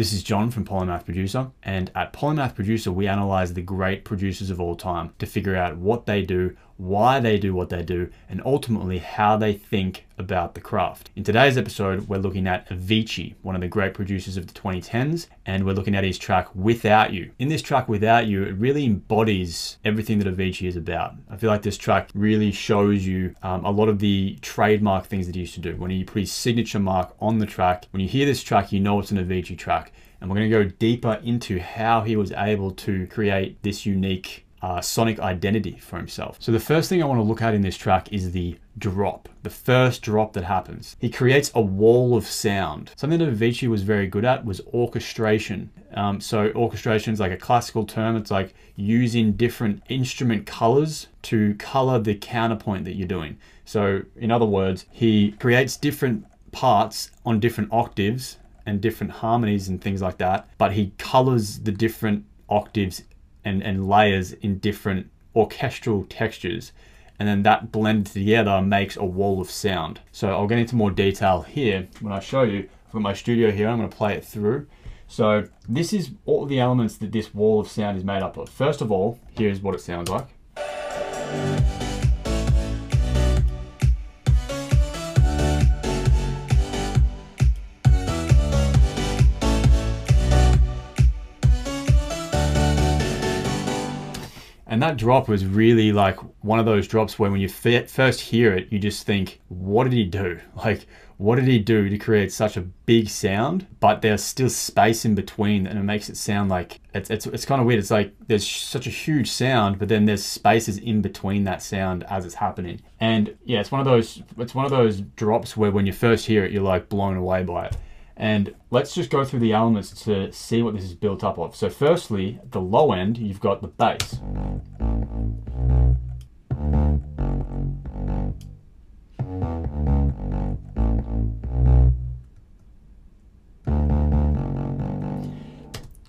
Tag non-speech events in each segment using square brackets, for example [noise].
This is John from Polymath Producer, and at Polymath Producer, we analyze the great producers of all time to figure out what they do, why they do what they do, and ultimately how they think about the craft. In today's episode, we're looking at Avicii, one of the great producers of the 2010s, and we're looking at his track Without You. In this track Without You, it really embodies everything that Avicii is about. I feel like this track really shows you um, a lot of the trademark things that he used to do. When he put his signature mark on the track, when you hear this track, you know it's an Avicii track. And we're going to go deeper into how he was able to create this unique uh, sonic identity for himself. So the first thing I want to look at in this track is the drop, the first drop that happens. He creates a wall of sound. Something that Avicii was very good at was orchestration. Um, so orchestration is like a classical term. It's like using different instrument colors to color the counterpoint that you're doing. So in other words, he creates different parts on different octaves and different harmonies and things like that, but he colors the different octaves and, and layers in different orchestral textures and then that blended together makes a wall of sound. So I'll get into more detail here when I show you. I've got my studio here, I'm gonna play it through. So this is all the elements that this wall of sound is made up of. First of all, here's what it sounds like. And that drop was really like one of those drops where when you first hear it, you just think, what did he do? [laughs] Like, what did he do to create such a big sound? But there's still space in between and it makes it sound like it's, it's, it's kind of weird. It's like there's such a huge sound, but then there's spaces in between that sound as it's happening. And yeah, it's one of those, it's one of those drops where when you first hear it, you're like blown away by it. And let's just go through the elements to see what this is built up of. So firstly, the low end, you've got the bass.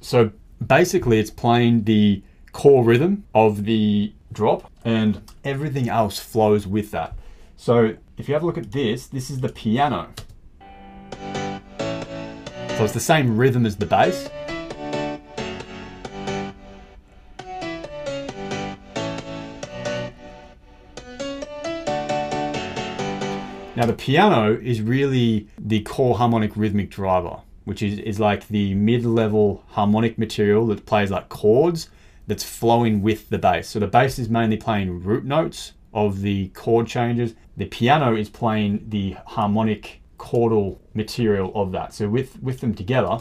So basically it's playing the core rhythm of the drop and everything else flows with that. So if you have a look at this, this is the piano. So it's the same rhythm as the bass. Now the piano is really the core harmonic rhythmic driver, which is, is like the mid-level harmonic material that plays like chords that's flowing with the bass. So the bass is mainly playing root notes of the chord changes. The piano is playing the harmonic chordal material of that. So with, with them together,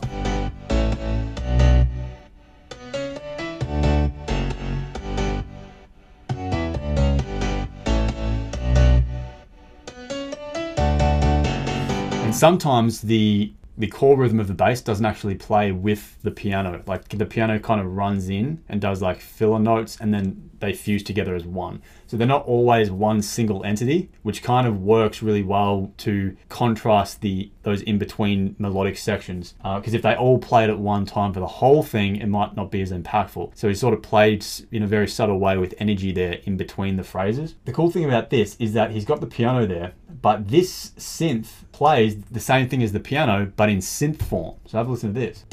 and sometimes the the core rhythm of the bass doesn't actually play with the piano. Like the piano kind of runs in and does like filler notes and then they fuse together as one. So they're not always one single entity, which kind of works really well to contrast the those in between melodic sections. Because uh, if they all played at one time for the whole thing, it might not be as impactful. So he sort of played in a very subtle way with energy there in between the phrases. The cool thing about this is that he's got the piano there, but this synth plays the same thing as the piano, but in synth form. So have a listen to this.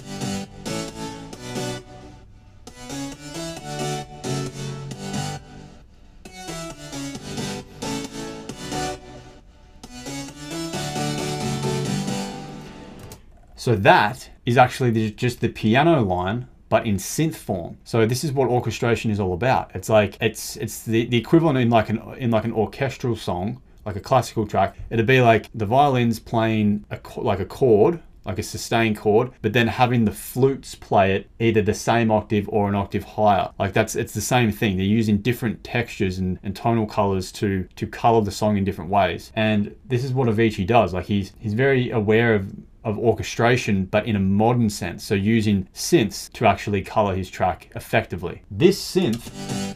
So that is actually just the piano line but in synth form. So this is what orchestration is all about. It's like it's it's the, the equivalent in like an in like an orchestral song like a classical track, it'd be like the violins playing a, like a chord, like a sustained chord, but then having the flutes play it either the same octave or an octave higher. Like that's it's the same thing. They're using different textures and, and tonal colors to to color the song in different ways. And this is what Avicii does. Like he's he's very aware of of orchestration, but in a modern sense. So using synths to actually color his track effectively. This synth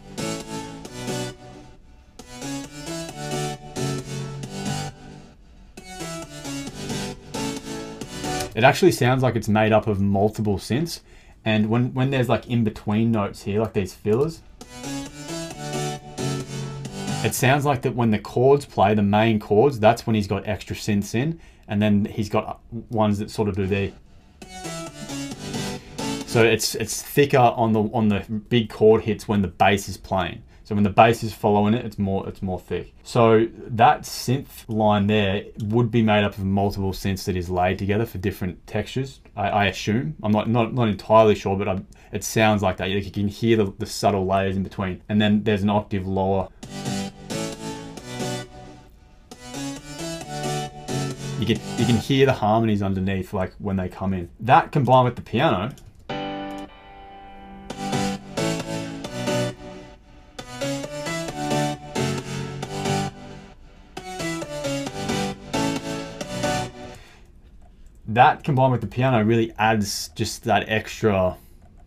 It actually sounds like it's made up of multiple synths. And when, when there's like in between notes here, like these fillers, it sounds like that when the chords play, the main chords, that's when he's got extra synths in. And then he's got uh, ones that sort of do the So it's it's thicker on the on the big chord hits when the bass is playing. So when the bass is following it, it's more it's more thick. So that synth line there would be made up of multiple synths that is laid together for different textures. I, I assume I'm not not, not entirely sure, but I, it sounds like that. You can hear the, the subtle layers in between, and then there's an octave lower. You can you can hear the harmonies underneath, like when they come in. That combined with the piano, that combined with the piano really adds just that extra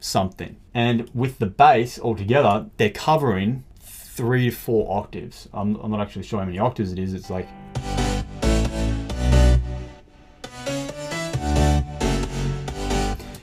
something. And with the bass altogether, they're covering three to four octaves. I'm, I'm not actually sure how many octaves it is. It's like.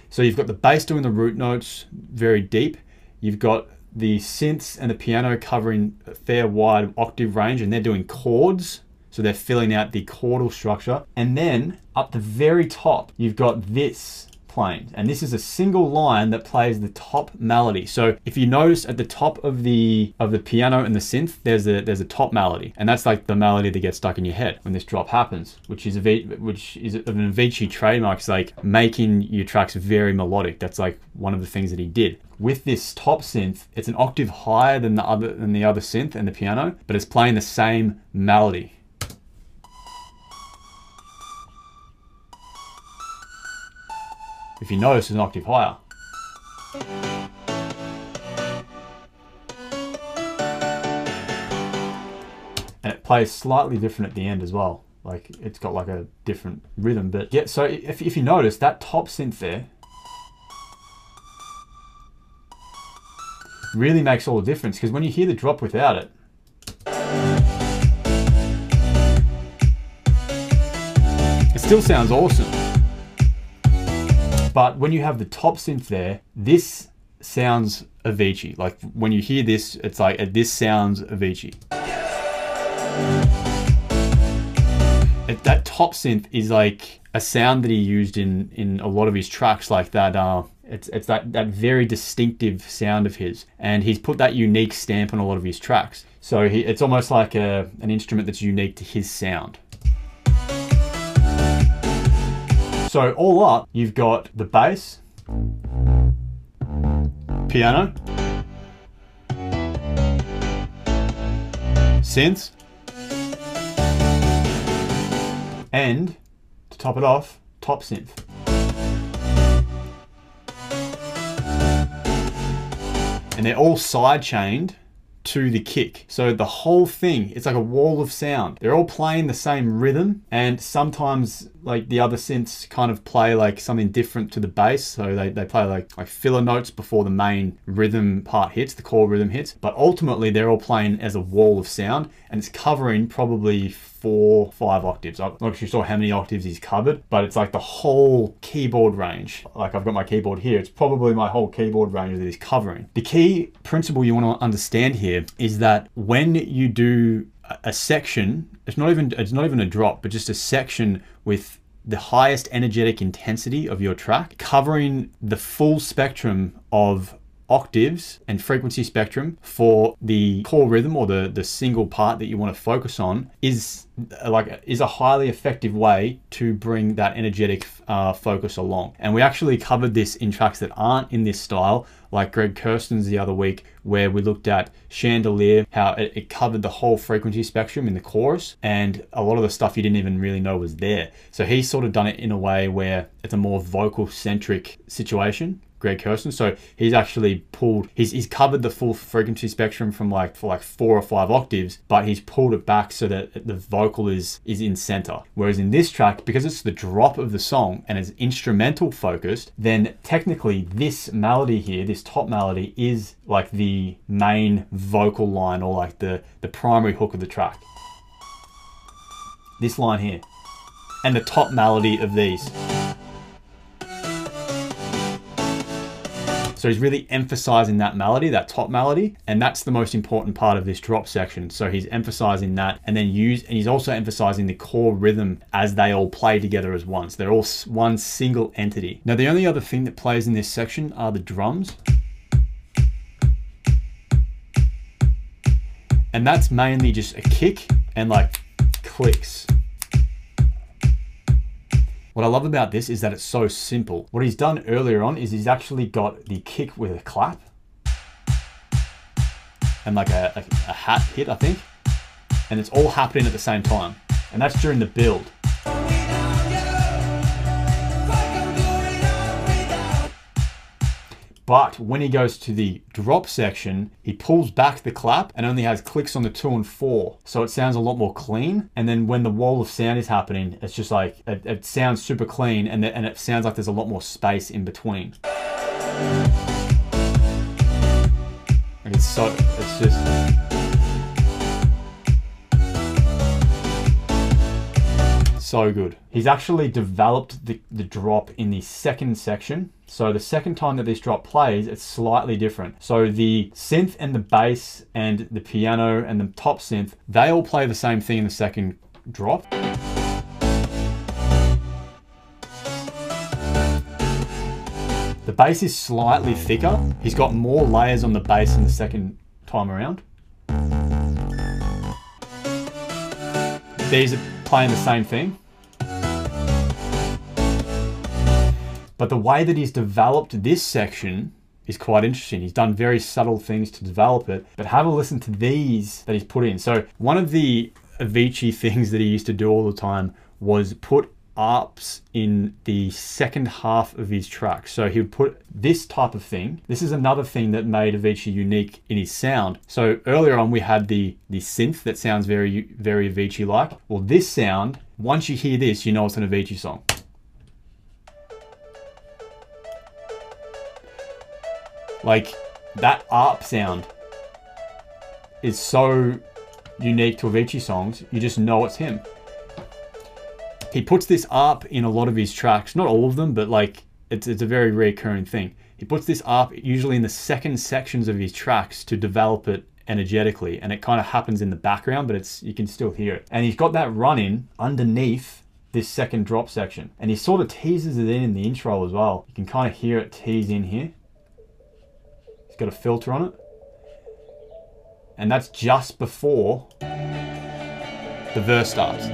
So you've got the bass doing the root notes very deep. You've got the synths and the piano covering a fair wide octave range and they're doing chords so they're filling out the chordal structure. And then up the very top, you've got this plane. And this is a single line that plays the top melody. So if you notice at the top of the of the piano and the synth, there's a there's a top melody, and that's like the melody that gets stuck in your head when this drop happens, which is a which is an Avicii trademark. It's like making your tracks very melodic. That's like one of the things that he did. With this top synth, it's an octave higher than the other than the other synth and the piano, but it's playing the same melody. If you notice, it's an octave higher. And it plays slightly different at the end as well. Like it's got like a different rhythm, but yeah, so if, if you notice that top synth there really makes all the difference because when you hear the drop without it, it still sounds awesome. But when you have the top synth there, this sounds Avicii. Like when you hear this, it's like uh, this sounds Avicii. That top synth is like a sound that he used in in a lot of his tracks, like that. Uh, it's it's that that very distinctive sound of his, and he's put that unique stamp on a lot of his tracks. So he, it's almost like a, an instrument that's unique to his sound. So all up, you've got the bass, piano, synths, and to top it off, top synth. And they're all side chained to the kick. So the whole thing, it's like a wall of sound. They're all playing the same rhythm and sometimes like the other synths kind of play like something different to the bass. So they, they play like, like filler notes before the main rhythm part hits, the core rhythm hits. But ultimately they're all playing as a wall of sound and it's covering probably four, five octaves. I'm not sure how many octaves he's covered, but it's like the whole keyboard range. Like I've got my keyboard here. It's probably my whole keyboard range that he's covering. The key principle you want to understand here is that when you do a section, it's not even it's not even a drop, but just a section with the highest energetic intensity of your track, covering the full spectrum of octaves and frequency spectrum for the core rhythm or the, the single part that you want to focus on is like is a highly effective way to bring that energetic uh, focus along. And we actually covered this in tracks that aren't in this style, like Greg Kurstin's the other week, where we looked at Chandelier, how it, it covered the whole frequency spectrum in the chorus, and a lot of the stuff you didn't even really know was there. So he's sort of done it in a way where it's a more vocal centric situation Greg Kurstin. So he's actually pulled, he's, he's covered the full frequency spectrum from like for like four or five octaves, but he's pulled it back so that the vocal is is in center. Whereas in this track, because it's the drop of the song and it's instrumental focused, then technically this melody here, this top melody, is like the main vocal line or like the the primary hook of the track. This line here, and the top melody of these. So he's really emphasizing that melody, that top melody, and that's the most important part of this drop section. So he's emphasizing that and then use, and he's also emphasizing the core rhythm as they all play together as one. So they're all one single entity. Now, the only other thing that plays in this section are the drums. And that's mainly just a kick and like clicks. What I love about this is that it's so simple. What he's done earlier on is he's actually got the kick with a clap and like a, a, a hat hit, I think. And it's all happening at the same time. And that's during the build. But when he goes to the drop section, he pulls back the clap and only has clicks on the two and four. So it sounds a lot more clean. And then when the wall of sound is happening, it's just like, it, it sounds super clean and, the, and it sounds like there's a lot more space in between. And it's so, it's just, so good. He's actually developed the, the drop in the second section. So the second time that this drop plays, it's slightly different. So the synth and the bass and the piano and the top synth, they all play the same thing in the second drop. The bass is slightly thicker. He's got more layers on the bass in the second time around. These are playing the same thing. But the way that he's developed this section is quite interesting. He's done very subtle things to develop it, but have a listen to these that he's put in. So one of the Avicii [laughs] things that he used to do all the time was put arps in the second half of his track. So he would put this type of thing. This is another thing that made Avicii unique in his sound. So earlier on we had the, the synth that sounds very, very Avicii-like. Well, this sound, once you hear this, you know it's an Avicii song. Like that ARP sound is so unique to Avicii songs, you just know it's him. He puts this ARP in a lot of his tracks, not all of them, but like it's, it's a very recurring thing. He puts this ARP usually in the second sections of his tracks to develop it energetically and it kind of happens in the background but it's you can still hear it and he's got that run in underneath this second drop section and he sort of teases it in in the intro as well you can kind of hear it tease in here got a filter on it. And that's just before the verse starts.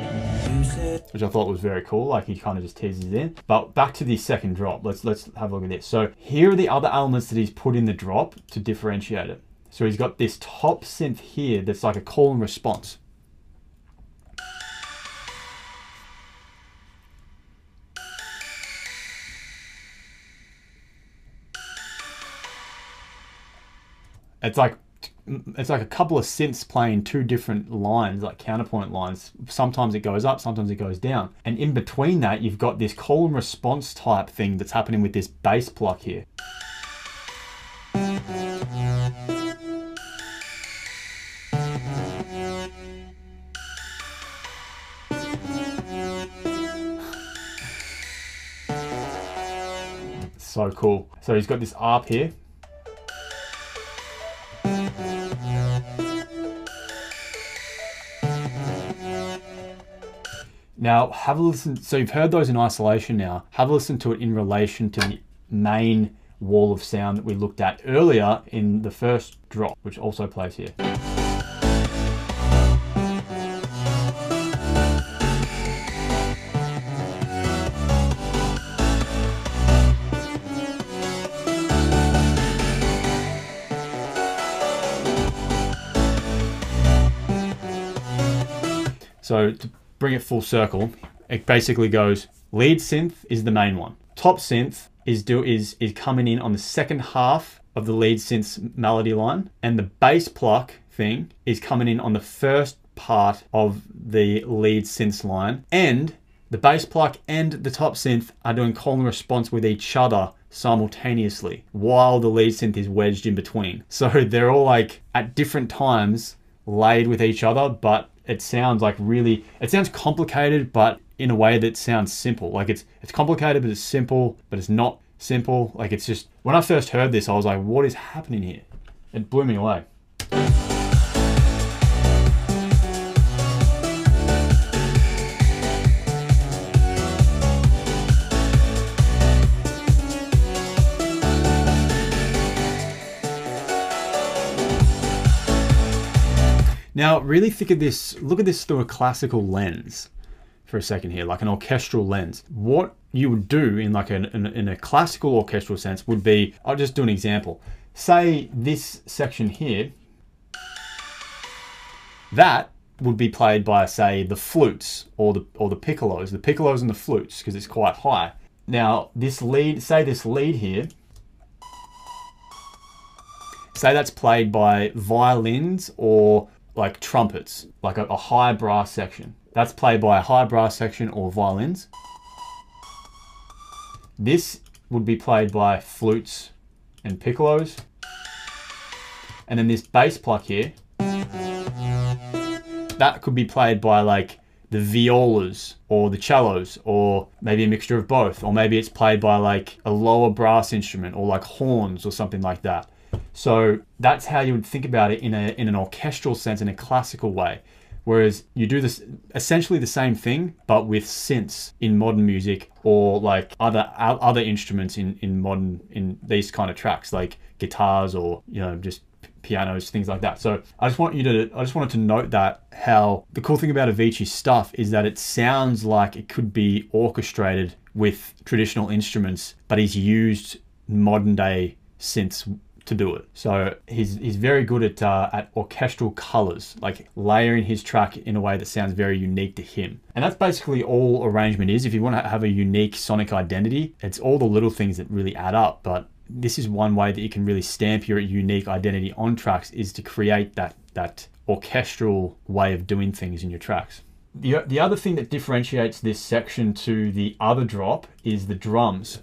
Which I thought was very cool, like he kind of just teases in. But back to the second drop, let's let's have a look at this. So here are the other elements that he's put in the drop to differentiate it. So he's got this top synth here that's like a call and response. It's like it's like a couple of synths playing two different lines, like counterpoint lines. Sometimes it goes up, sometimes it goes down. And in between that, you've got this call and response type thing that's happening with this bass pluck here. So cool. So he's got this ARP here, Now, have a listen. So you've heard those in isolation now. Have a listen to it in relation to the main wall of sound that we looked at earlier in the first drop, which also plays here. So to bring it full circle, it basically goes lead synth is the main one. Top synth is do is is coming in on the second half of the lead synth's melody line, and the bass pluck thing is coming in on the first part of the lead synth line, and the bass pluck and the top synth are doing call and response with each other simultaneously while the lead synth is wedged in between. So they're all like at different times laid with each other, but it sounds like really it sounds complicated but in a way that sounds simple like it's it's complicated but it's simple but it's not simple. Like it's just, when I first heard this, I was like, what is happening here? It blew me away. Now, really think of this, look at this through a classical lens for a second here, like an orchestral lens. What you would do in like an, in, a classical orchestral sense would be, I'll just do an example. Say this section here, that would be played by say the flutes or the or the piccolos, the piccolos and the flutes because it's quite high. Now this lead, say this lead here, say that's played by violins or like trumpets, like a, a high brass section. That's played by a high brass section or violins. This would be played by flutes and piccolos. And then this bass pluck here, that could be played by like the violas or the cellos or maybe a mixture of both. Or maybe it's played by like a lower brass instrument or like horns or something like that. So that's how you would think about it in, a, in an orchestral sense, in a classical way. Whereas you do this essentially the same thing, but with synths in modern music or like other other instruments in, in modern in these kind of tracks, like guitars or you know just pianos, things like that. So I just want you to I just wanted to note that how the cool thing about Avicii's stuff is that it sounds like it could be orchestrated with traditional instruments, but he's used modern day synths to do it. So he's he's very good at uh, at orchestral colors, like layering his track in a way that sounds very unique to him. And that's basically all arrangement is. If you want to have a unique sonic identity, it's all the little things that really add up. But this is one way that you can really stamp your unique identity on tracks is to create that that orchestral way of doing things in your tracks. The, the other thing that differentiates this section to the other drop is the drums.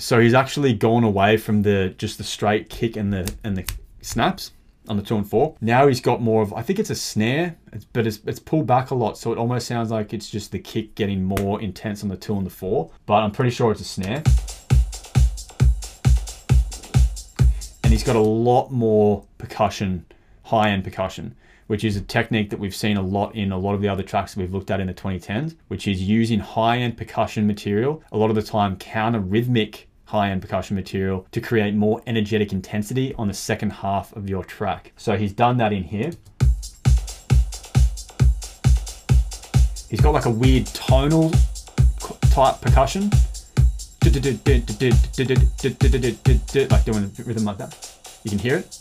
So he's actually gone away from the just the straight kick and the and the snaps on the two and four. Now he's got more of I think it's a snare, but it's it's pulled back a lot, so it almost sounds like it's just the kick getting more intense on the two and the four. But I'm pretty sure it's a snare. And he's got a lot more percussion, high end percussion which is a technique that we've seen a lot in a lot of the other tracks that we've looked at in the 2010s, which is using high end percussion material, a lot of the time counter rhythmic high-end percussion material to create more energetic intensity on the second half of your track. So he's done that in here. He's got like a weird tonal type percussion. Like doing a rhythm like that. You can hear it.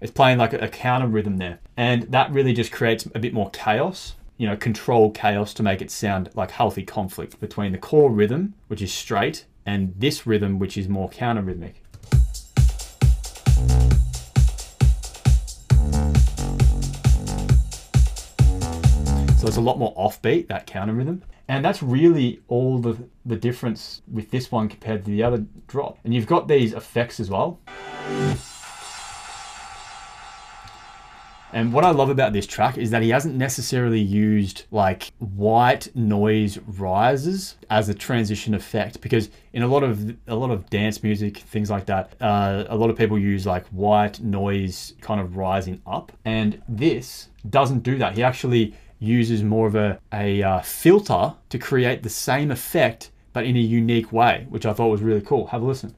It's playing like a counter rhythm there. And that really just creates a bit more chaos you know, control chaos to make it sound like healthy conflict between the core rhythm, which is straight, and this rhythm, which is more counter rhythmic. So it's a lot more offbeat, that counter rhythm. And that's really all the, the difference with this one compared to the other drop. And you've got these effects as well. And what I love about this track is that he hasn't necessarily used like white noise rises as a transition effect because in a lot of a lot of dance music things like that, uh, a lot of people use like white noise kind of rising up, and this doesn't do that. He actually uses more of a a uh, filter to create the same effect but in a unique way, which I thought was really cool. Have a listen.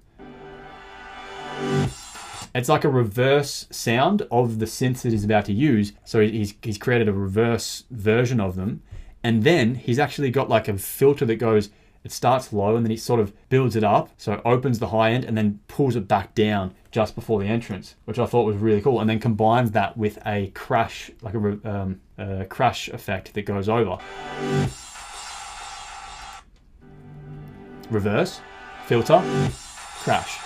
It's like a reverse sound of the synth that he's about to use. So he's, he's created a reverse version of them. And then he's actually got like a filter that goes, it starts low and then he sort of builds it up. So it opens the high end and then pulls it back down just before the entrance, which I thought was really cool. And then combines that with a crash, like a, um, a crash effect that goes over. Reverse, filter, crash.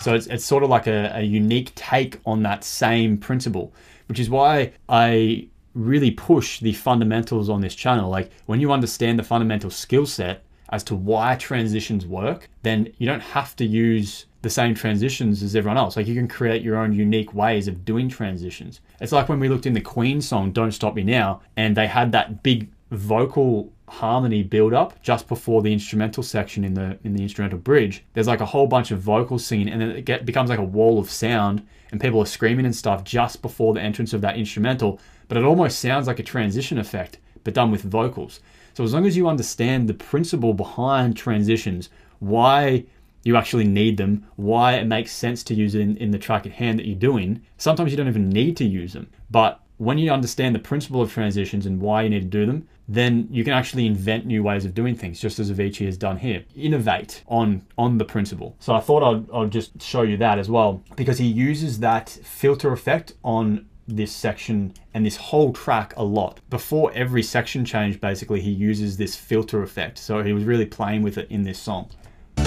So it's, it's sort of like a, a unique take on that same principle, which is why I really push the fundamentals on this channel. Like when you understand the fundamental skill set as to why transitions work, then you don't have to use the same transitions as everyone else. Like you can create your own unique ways of doing transitions. It's like when we looked in the Queen song "Don't Stop Me Now" and they had that big vocal harmony build up just before the instrumental section in the in the instrumental bridge there's like a whole bunch of vocals singing and then it get, becomes like a wall of sound and people are screaming and stuff just before the entrance of that instrumental but it almost sounds like a transition effect but done with vocals so as long as you understand the principle behind transitions why you actually need them, why it makes sense to use it in, in the track at hand that you're doing. Sometimes you don't even need to use them. But when you understand the principle of transitions and why you need to do them, then you can actually invent new ways of doing things, just as Avicii has done here. Innovate on on the principle. So I thought I'd, I'd just show you that as well, because he uses that filter effect on this section and this whole track a lot. Before every section change, basically, he uses this filter effect. So he was really playing with it in this song. Boom,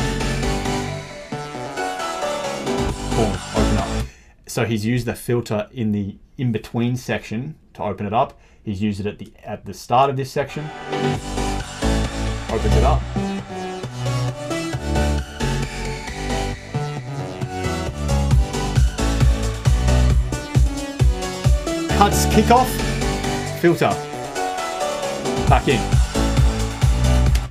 open up. So he's used the filter in the in-between section to open it up. He's used it at the at the start of this section. Opens it up. Cuts kick off, filter, back in.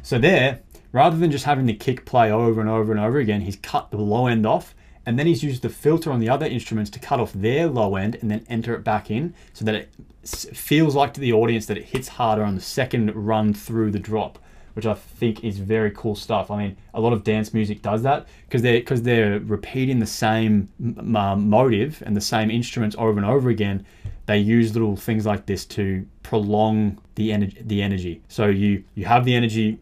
So there, rather than just having the kick play over and over and over again, he's cut the low end off and then he's used the filter on the other instruments to cut off their low end and then enter it back in so that it feels like to the audience that it hits harder on the second run through the drop which I think is very cool stuff. I mean, a lot of dance music does that because they're because they're repeating the same um, motive and the same instruments over and over again. They use little things like this to prolong the energy. The energy. So you you have the energy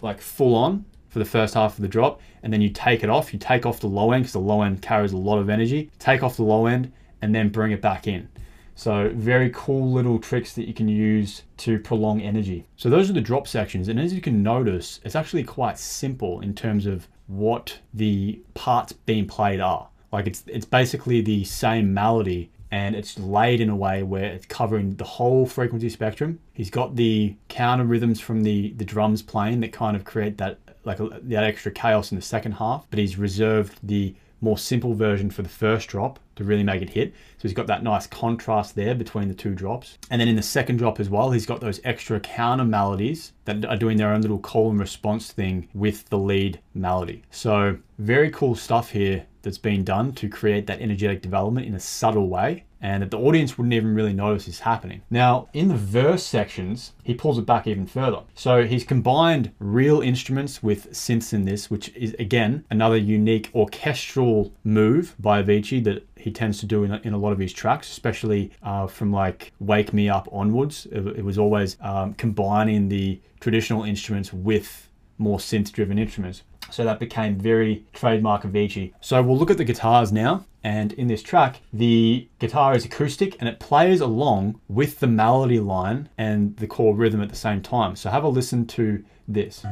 like full on for the first half of the drop, and then you take it off. You take off the low end because the low end carries a lot of energy. Take off the low end and then bring it back in. So very cool little tricks that you can use to prolong energy. So those are the drop sections. And as you can notice, it's actually quite simple in terms of what the parts being played are. Like it's, it's basically the same melody and it's laid in a way where it's covering the whole frequency spectrum. He's got the counter rhythms from the, the drums playing that kind of create that like uh, that extra chaos in the second half, but he's reserved the more simple version for the first drop to really make it hit. So he's got that nice contrast there between the two drops. And then in the second drop as well, he's got those extra counter melodies that are doing their own little call and response thing with the lead melody. So very cool stuff here that's been done to create that energetic development in a subtle way and that the audience wouldn't even really notice is happening. Now, in the verse sections, he pulls it back even further. So he's combined real instruments with synths in this, which is again another unique orchestral move by Avicii that he tends to do in a, in a lot of his tracks, especially uh, from like Wake Me Up onwards. It, it was always um, combining the traditional instruments with more synth driven instruments. So that became very trademark Avicii. So we'll look at the guitars now. And in this track, the guitar is acoustic and it plays along with the melody line and the core rhythm at the same time. So have a listen to this.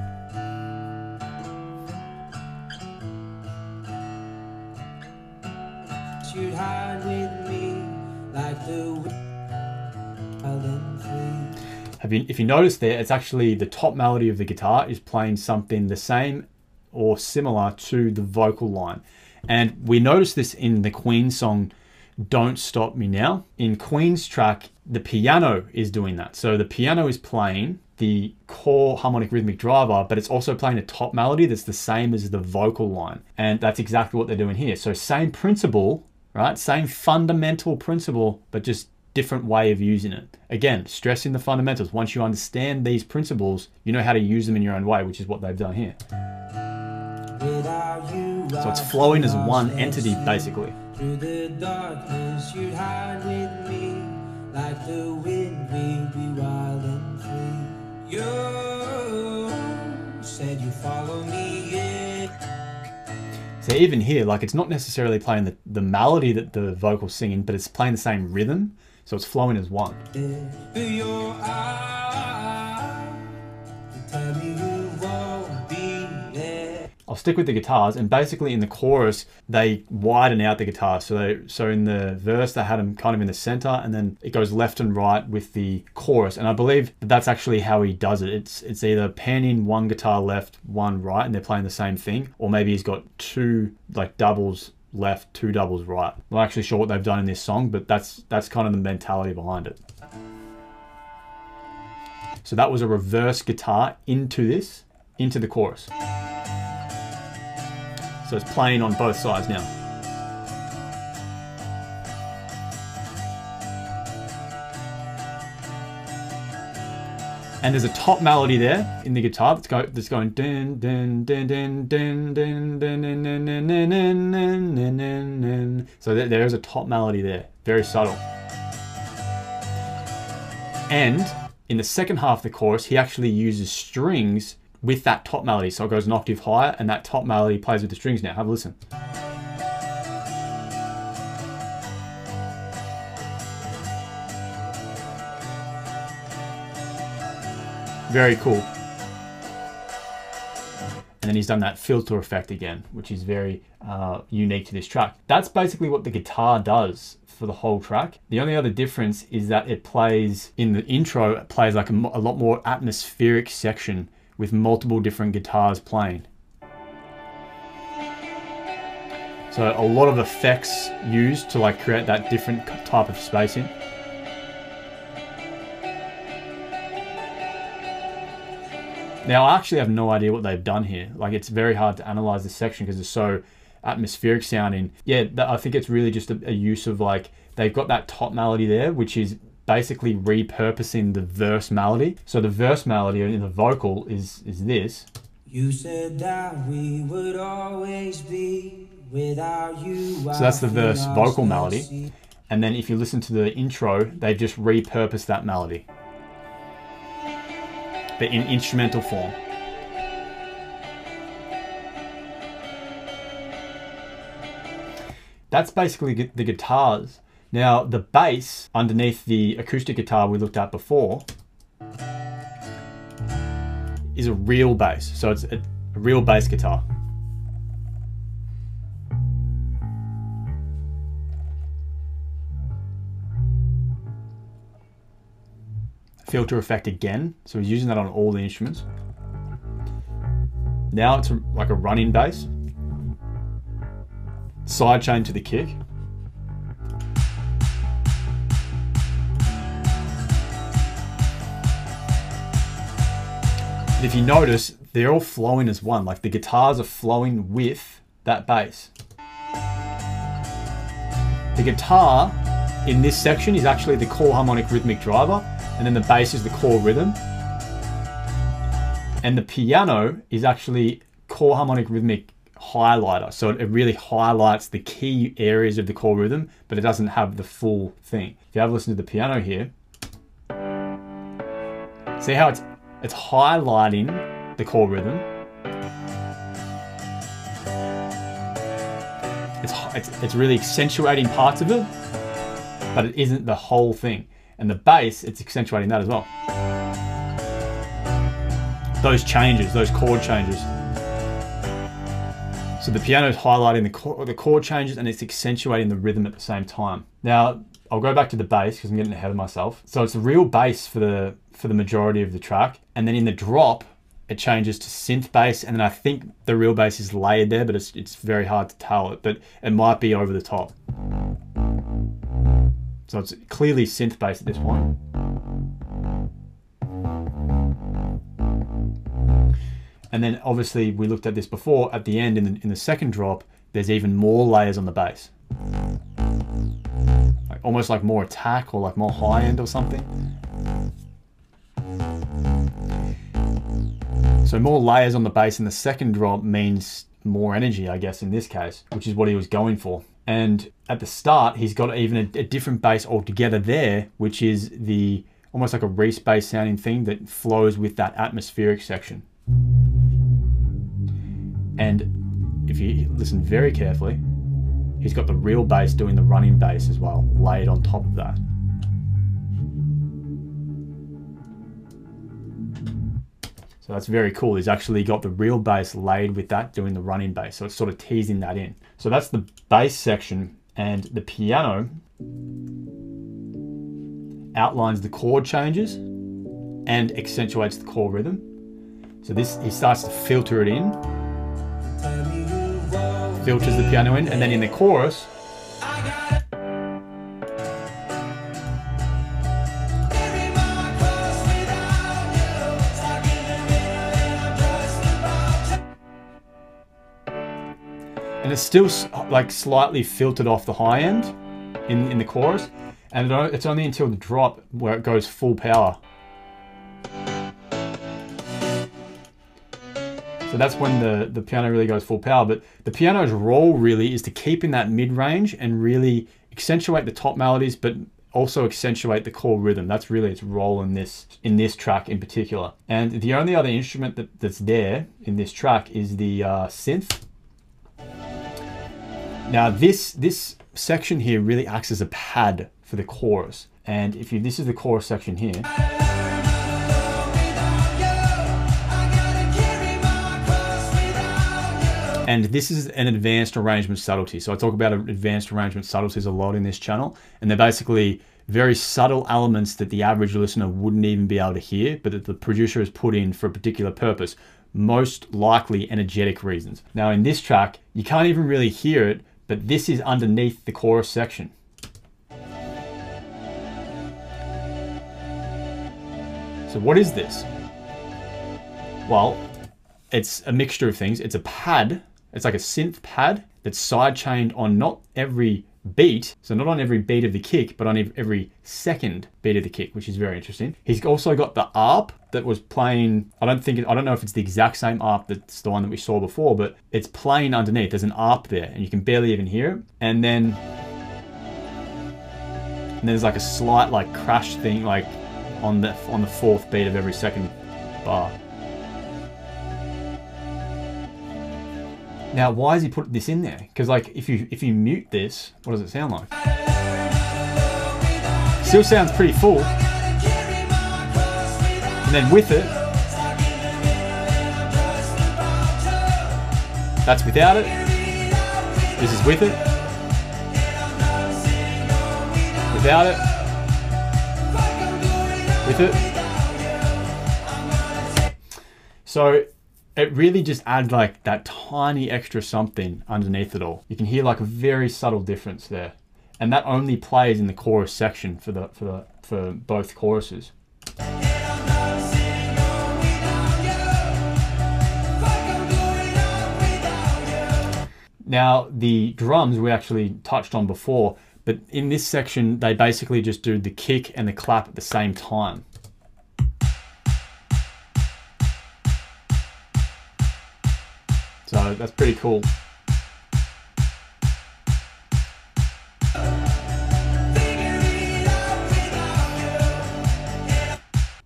Have you, if you notice there, it's actually the top melody of the guitar is playing something the same or similar to the vocal line. And we notice this in the Queen song Don't Stop Me Now. In Queen's track, the piano is doing that. So the piano is playing the core harmonic rhythmic driver, but it's also playing a top melody that's the same as the vocal line. And that's exactly what they're doing here. So same principle, right? Same fundamental principle, but just different way of using it. Again, stressing the fundamentals. Once you understand these principles, you know how to use them in your own way, which is what they've done here. So it's flowing as one entity, basically. Through the darkness, you'd hide with me. Like the wind, we'd be wild and free. You said you follow me, yeah. So even here, like it's not necessarily playing the, the melody that the vocal's singing, but it's playing the same rhythm. So it's flowing as one. I'll stick with the guitars, and basically in the chorus they widen out the guitars. So they, so in the verse they had them kind of in the center, and then it goes left and right with the chorus. And I believe that that's actually how he does it. It's it's either panning one guitar left, one right, and they're playing the same thing, or maybe he's got two like doubles left, two doubles right. I'm not actually sure what they've done in this song, but that's that's kind of the mentality behind it. So that was a reverse guitar into this, into the chorus. So it's playing on both sides now. And there's a top melody there in the guitar that's, go, that's going So there is a top melody there, very subtle. And in the second half of the chorus, he actually uses strings with that top melody. So it goes an octave higher and that top melody plays with the strings now. Have a listen. Very cool. And then he's done that filter effect again, which is very uh, unique to this track. That's basically what the guitar does for the whole track. The only other difference is that it plays in the intro, it plays like a, a lot more atmospheric section with multiple different guitars playing. So a lot of effects used to like create that different type of spacing. Now, I actually have no idea what they've done here. Like, it's very hard to analyze this section because it's so atmospheric sounding. Yeah, I think it's really just a, a use of like, they've got that top melody there, which is basically repurposing the verse melody. So the verse melody in the vocal is, is this. You said that we would always be without you. So that's the verse vocal melody. And then if you listen to the intro, they've just repurposed that melody but in instrumental form. That's basically the guitars. Now, the bass underneath the acoustic guitar we looked at before is a real bass. So it's a, real bass guitar. filter effect again. So he's using that on all the instruments. Now it's a, like a running bass. Side chain to the kick. If you notice, they're all flowing as one. Like the guitars are flowing with that bass. The guitar in this section is actually the core harmonic rhythmic driver and then the bass is the core rhythm. And the piano is actually core harmonic rhythmic highlighter. So it really highlights the key areas of the core rhythm, but it doesn't have the full thing. If you have a listen to the piano here, see how it's it's highlighting the core rhythm. It's, it's, it's really accentuating parts of it, but it isn't the whole thing. And the bass, it's accentuating that as well. Those changes, those chord changes. So the piano is highlighting the chord, the chord changes and it's accentuating the rhythm at the same time. Now, I'll go back to the bass because I'm getting ahead of myself. So it's a real bass for the for the majority of the track. And then in the drop, it changes to synth bass. And then I think the real bass is layered there, but it's, it's very hard to tell it, but it might be over the top. So it's clearly synth based at this point. And then obviously we looked at this before, at the end in the, in the second drop, there's even more layers on the bass. Like, almost like more attack or like more high end or something. So more layers on the bass in the second drop means more energy, I guess, in this case, which is what he was going for. And at the start, he's got even a, a different bass altogether there, which is the almost like a Reese bass sounding thing that flows with that atmospheric section. And if you listen very carefully, he's got the real bass doing the running bass as well, laid on top of that. So that's very cool. He's actually got the real bass laid with that, doing the running bass. So it's sort of teasing that in. So that's the bass section and the piano outlines the chord changes and accentuates the chord rhythm. So this, he starts to filter it in, filters the piano in, and then in the chorus, and it's still like slightly filtered off the high end in, in the chorus and it's only until the drop where it goes full power. So that's when the, the piano really goes full power. But the piano's role really is to keep in that mid-range and really accentuate the top melodies, but also accentuate the core rhythm. That's really its role in this in this track in particular. And the only other instrument that, that's there in this track is the uh, synth. Now this this section here really acts as a pad for the chorus. And if you, this is the chorus section here. And this is an advanced arrangement subtlety. So I talk about advanced arrangement subtleties a lot in this channel. And they're basically very subtle elements that the average listener wouldn't even be able to hear, but that the producer has put in for a particular purpose, most likely energetic reasons. Now in this track, you can't even really hear it, but this is underneath the chorus section. So what is this? Well, it's a mixture of things. It's a pad. It's like a synth pad that's sidechained on not every beat, so not on every beat of the kick, but on every second beat of the kick, which is very interesting. He's also got the ARP that was playing, I don't think, I don't know if it's the exact same ARP that's the one that we saw before, but it's playing underneath. There's an ARP there and you can barely even hear it. And then, and there's like a slight like crash thing, like on the on the fourth beat of every second bar. Now, why has he put this in there? Because like, if you if you mute this, what does it sound like? Still sounds pretty full. And then with it, that's without it. This is with it. Without it with it. So it really just adds like that tiny extra something underneath it all. You can hear like a very subtle difference there. And that only plays in the chorus section for the for the for both choruses. Now the drums we actually touched on before but in this section, they basically just do the kick and the clap at the same time. So that's pretty cool.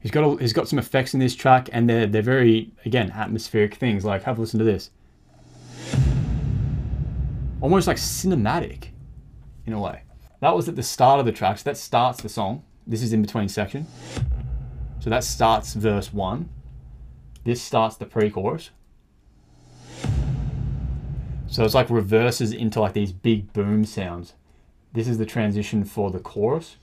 He's got a, he's got some effects in this track, and they're they're very again atmospheric things. Like have a listen to this, almost like cinematic, in a way. That was at the start of the track, so that starts the song. This is in between section. So that starts verse one. This starts the pre-chorus. So it's like reverses into like these big boom sounds. This is the transition for the chorus.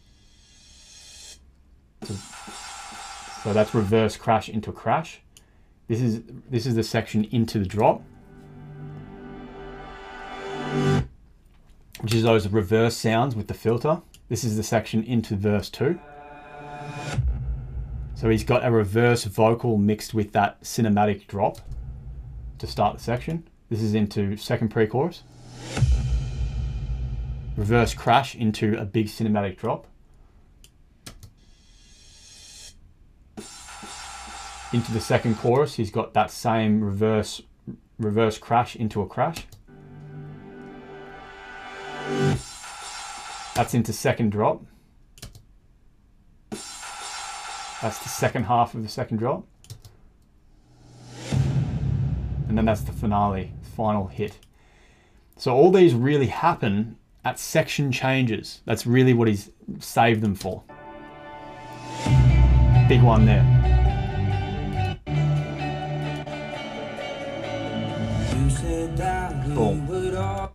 So, that's reverse crash into crash. This is this is the section into the drop. which is those reverse sounds with the filter. This is the section into verse two. So he's got a reverse vocal mixed with that cinematic drop to start the section. This is into second pre-chorus. Reverse crash into a big cinematic drop. Into the second chorus, he's got that same reverse reverse crash into a crash. That's into second drop. That's the second half of the second drop. And then that's the finale, final hit. So all these really happen at section changes. That's really what he's saved them for. Big one there. Boom.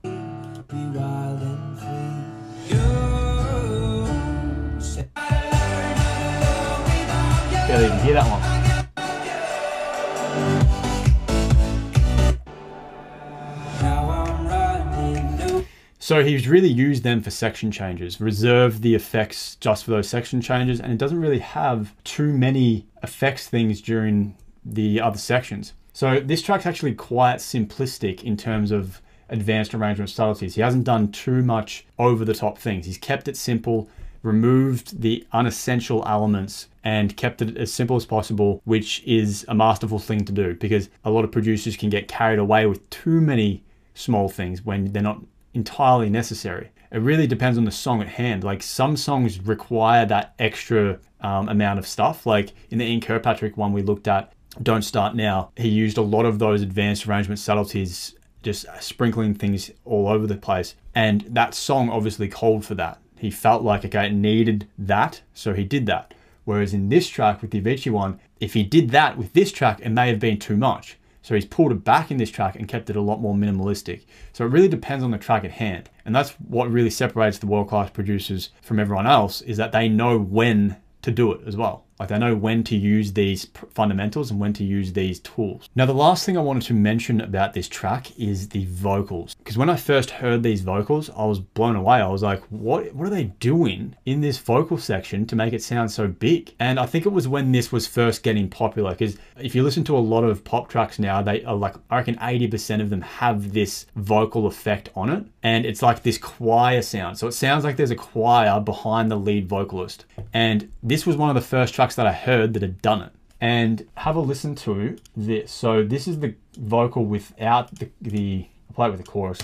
So he's really used them for section changes, reserved the effects just for those section changes, and it doesn't really have too many effects things during the other sections. So this track's actually quite simplistic in terms of advanced arrangement subtleties. He hasn't done too much over the top things. He's kept it simple, removed the unessential elements and kept it as simple as possible, which is a masterful thing to do because a lot of producers can get carried away with too many small things when they're not entirely necessary. It really depends on the song at hand. Like some songs require that extra um, amount of stuff. Like in the Ian Kirkpatrick one we looked at, Don't Start Now, he used a lot of those advanced arrangement subtleties, just sprinkling things all over the place. And that song obviously called for that. He felt like, okay, it needed that, so he did that. Whereas in this track with the Avicii one, if he did that with this track, it may have been too much. So he's pulled it back in this track and kept it a lot more minimalistic. So it really depends on the track at hand. And that's what really separates the world-class producers from everyone else is that they know when to do it as well. Like they know when to use these fundamentals and when to use these tools. Now, the last thing I wanted to mention about this track is the vocals. Because when I first heard these vocals, I was blown away. I was like, what, what are they doing in this vocal section to make it sound so big? And I think it was when this was first getting popular. Because if you listen to a lot of pop tracks now, they are like, I reckon 80% of them have this vocal effect on it. And it's like this choir sound. So it sounds like there's a choir behind the lead vocalist. And this was one of the first tracks tracks that I heard that had done it. And have a listen to this. So this is the vocal without the, the I'll play it with the chorus.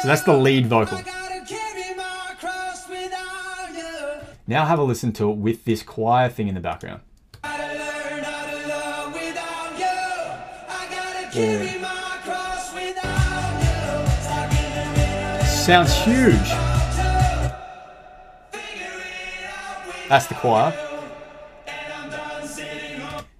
So that's the lead vocal. Now have a listen to it with this choir thing in the background. Sounds huge. That's the choir.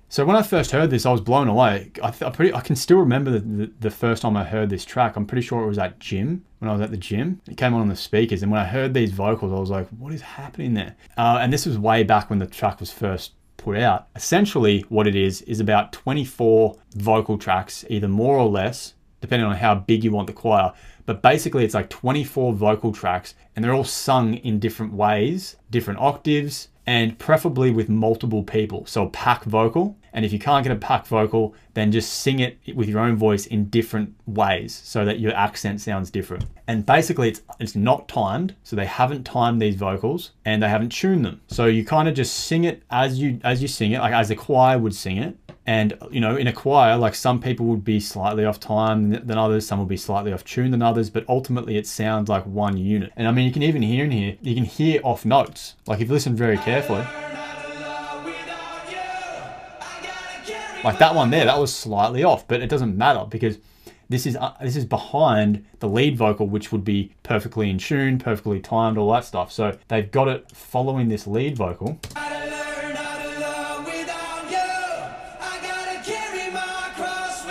So when I first heard this, I was blown away. I, I, pretty, I can still remember the, the, the, first time I heard this track. I'm pretty sure it was at gym, when I was at the gym. It came on on the speakers, and when I heard these vocals, I was like, what is happening there? Uh, and this was way back when the track was first put out. Essentially, what it is, is about 24 vocal tracks, either more or less, depending on how big you want the choir. But basically, it's like 24 vocal tracks, and they're all sung in different ways, different octaves, and preferably with multiple people. So a pack vocal. And if you can't get a pack vocal, then just sing it with your own voice in different ways so that your accent sounds different. And basically it's it's not timed, so they haven't timed these vocals and they haven't tuned them. So you kind of just sing it as you as you sing it, like as the choir would sing it. And you know, in a choir, like some people would be slightly off time than others, some will be slightly off tune than others, but ultimately it sounds like one unit. And I mean, you can even hear in here, you can hear off notes. Like if you listen very carefully. Like that one there, that was slightly off, but it doesn't matter because this is uh, this is behind the lead vocal, which would be perfectly in tune, perfectly timed, all that stuff. So they've got it following this lead vocal.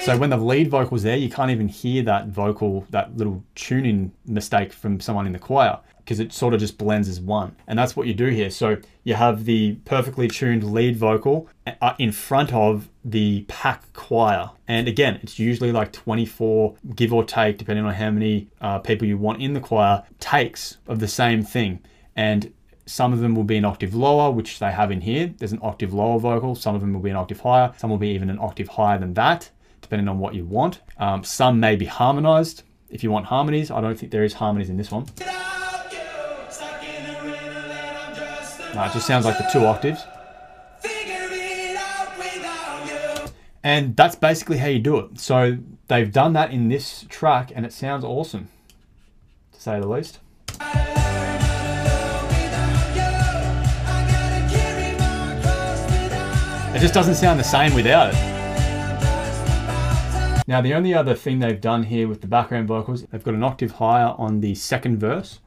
So when the lead vocal's there, you can't even hear that vocal, that little tuning mistake from someone in the choir because it sort of just blends as one. And that's what you do here. So you have the perfectly tuned lead vocal uh, in front of the pack choir. And again, it's usually like 24, give or take, depending on how many uh, people you want in the choir, takes of the same thing. And some of them will be an octave lower, which they have in here. There's an octave lower vocal. Some of them will be an octave higher. Some will be even an octave higher than that depending on what you want. Um, some may be harmonized. If you want harmonies, I don't think there is harmonies in this one. No, it just sounds like the two octaves. And that's basically how you do it. So they've done that in this track and it sounds awesome, to say the least. It just doesn't sound the same without it. Now the only other thing they've done here with the background vocals, they've got an octave higher on the second verse.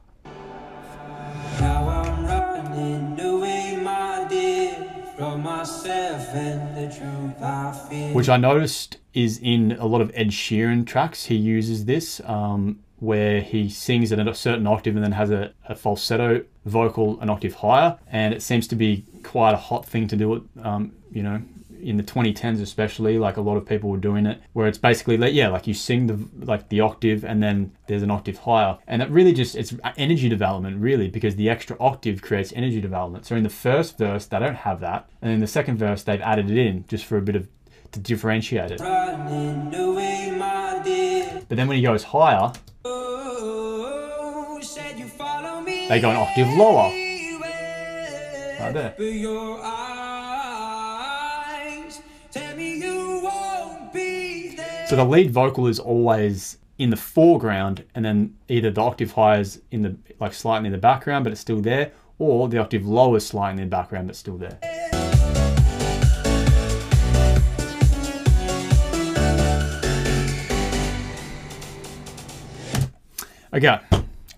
Which I noticed is in a lot of Ed Sheeran tracks. He uses this um, where he sings at a certain octave and then has a, a, falsetto vocal an octave higher. And it seems to be quite a hot thing to do it, um, you know, in the 2010s especially like a lot of people were doing it where it's basically like yeah like you sing the like the octave and then there's an octave higher. And it really just it's energy development really because the extra octave creates energy development. So in the first verse they don't have that. And in the second verse they've added it in just for a bit of to differentiate it. Away, but then when he goes higher. Oh, they go an octave lower. Right there So the lead vocal is always in the foreground and then either the octave higher is in the like slightly in the background but it's still there or the octave lower is slightly in the background but still there. Okay,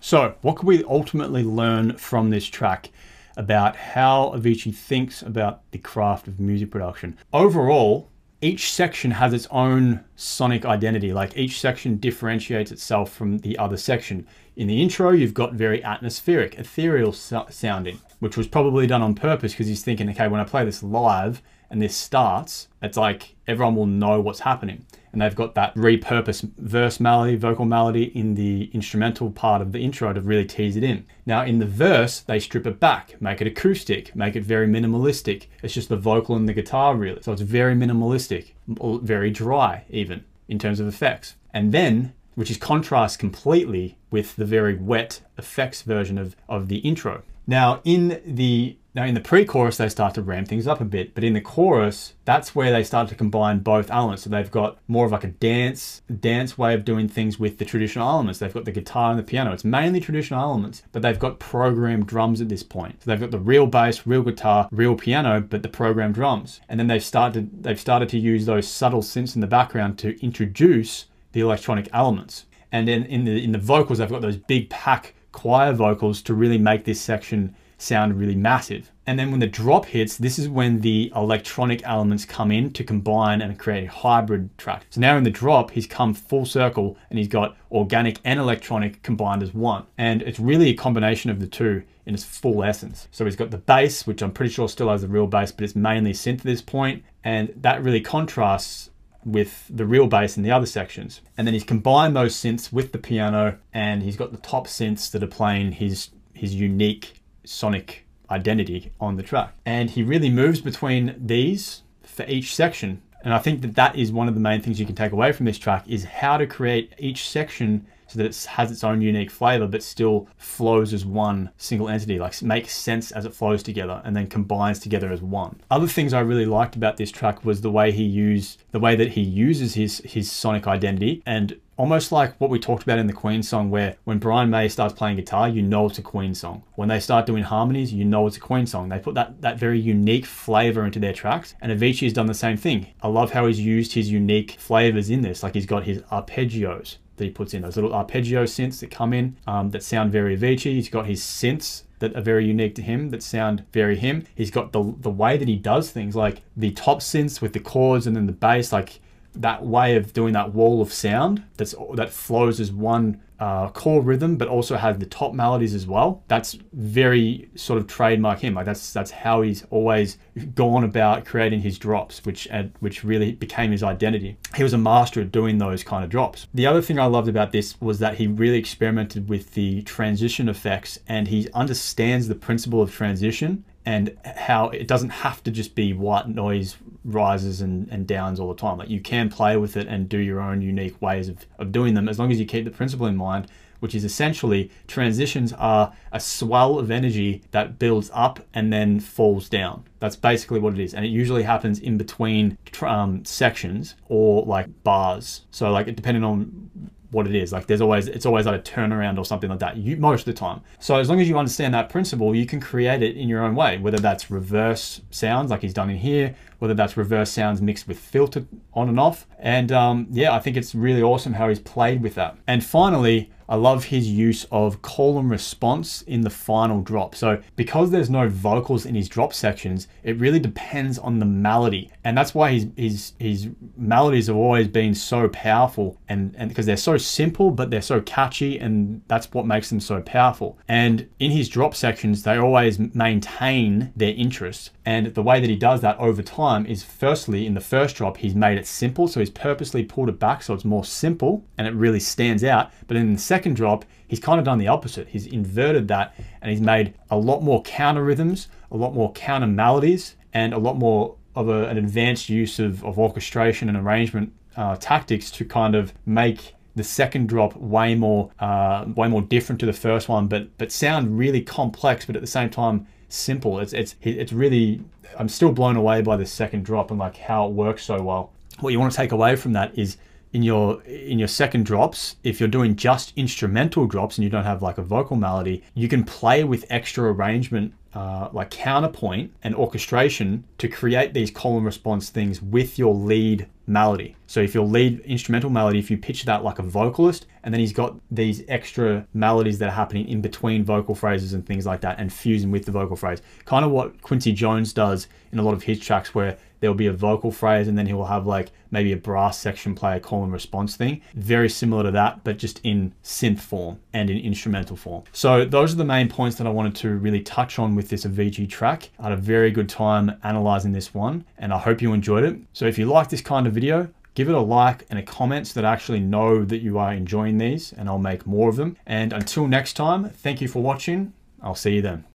so what can we ultimately learn from this track about how Avicii thinks about the craft of music production? Overall, each section has its own sonic identity. Like each section differentiates itself from the other section. In the intro, you've got very atmospheric, ethereal so sounding, which was probably done on purpose because he's thinking, okay, when I play this live and this starts, it's like everyone will know what's happening and they've got that repurposed verse melody, vocal melody in the instrumental part of the intro to really tease it in. Now in the verse, they strip it back, make it acoustic, make it very minimalistic. It's just the vocal and the guitar really. So it's very minimalistic, very dry even in terms of effects. And then, which is contrast completely with the very wet effects version of, of the intro. Now in the now in the pre-chorus, they start to ramp things up a bit, but in the chorus, that's where they start to combine both elements. So they've got more of like a dance, dance way of doing things with the traditional elements. They've got the guitar and the piano. It's mainly traditional elements, but they've got programmed drums at this point. So they've got the real bass, real guitar, real piano, but the programmed drums. And then they've started they've started to use those subtle synths in the background to introduce the electronic elements. And then in the in the vocals, they've got those big pack choir vocals to really make this section sound really massive. And then when the drop hits, this is when the electronic elements come in to combine and create a hybrid track. So now in the drop, he's come full circle and he's got organic and electronic combined as one. And it's really a combination of the two in its full essence. So he's got the bass, which I'm pretty sure still has the real bass, but it's mainly synth at this point, And that really contrasts with the real bass in the other sections. And then he's combined those synths with the piano and he's got the top synths that are playing his his unique sonic identity on the track. And he really moves between these for each section. And I think that that is one of the main things you can take away from this track is how to create each section so that it has its own unique flavor but still flows as one single entity like makes sense as it flows together and then combines together as one other things i really liked about this track was the way he used the way that he uses his his sonic identity and almost like what we talked about in the Queen song, where when Brian May starts playing guitar, you know it's a Queen song. When they start doing harmonies, you know it's a Queen song. They put that, that very unique flavor into their tracks, and Avicii has done the same thing. I love how he's used his unique flavors in this. Like he's got his arpeggios that he puts in, those little arpeggio synths that come in um, that sound very Avicii. He's got his synths that are very unique to him that sound very him. He's got the the way that he does things like the top synths with the chords and then the bass like that way of doing that wall of sound that's that flows as one uh, core rhythm, but also has the top melodies as well. That's very sort of trademark him. Like that's that's how he's always gone about creating his drops, which uh, which really became his identity. He was a master at doing those kind of drops. The other thing I loved about this was that he really experimented with the transition effects, and he understands the principle of transition and how it doesn't have to just be white noise rises and, and downs all the time. Like you can play with it and do your own unique ways of, of doing them as long as you keep the principle in mind, which is essentially transitions are a swell of energy that builds up and then falls down. That's basically what it is. And it usually happens in between um, sections or like bars. So like depending on what it is. Like there's always it's always like a turnaround or something like that. You most of the time. So as long as you understand that principle, you can create it in your own way. Whether that's reverse sounds like he's done in here, whether that's reverse sounds mixed with filter on and off. And um, yeah, I think it's really awesome how he's played with that. And finally, I love his use of call and response in the final drop. So because there's no vocals in his drop sections, it really depends on the melody. And that's why his his his melodies have always been so powerful and, and because they're so simple but they're so catchy and that's what makes them so powerful. And in his drop sections, they always maintain their interest. And the way that he does that over time is firstly in the first drop, he's made it simple. So he's purposely pulled it back so it's more simple and it really stands out. But in the second drop, he's kind of done the opposite. He's inverted that and he's made a lot more counter rhythms, a lot more counter melodies, and a lot more of a, an advanced use of, of orchestration and arrangement uh, tactics to kind of make the second drop way more uh, way more different to the first one, but but sound really complex, but at the same time simple. It's it's it's really I'm still blown away by the second drop and like how it works so well. What you want to take away from that is in your in your second drops if you're doing just instrumental drops and you don't have like a vocal melody you can play with extra arrangement uh, like counterpoint and orchestration to create these call and response things with your lead melody. So if your lead instrumental melody, if you picture that like a vocalist, and then he's got these extra melodies that are happening in between vocal phrases and things like that, and fusing with the vocal phrase, kind of what Quincy Jones does in a lot of his tracks, where there'll be a vocal phrase and then he will have like maybe a brass section play a call and response thing. Very similar to that, but just in synth form and in instrumental form. So those are the main points that I wanted to really touch on with this Avicii track. I had a very good time analyzing this one and I hope you enjoyed it. So if you like this kind of video, give it a like and a comment so that I actually know that you are enjoying these and I'll make more of them. And until next time, thank you for watching. I'll see you then.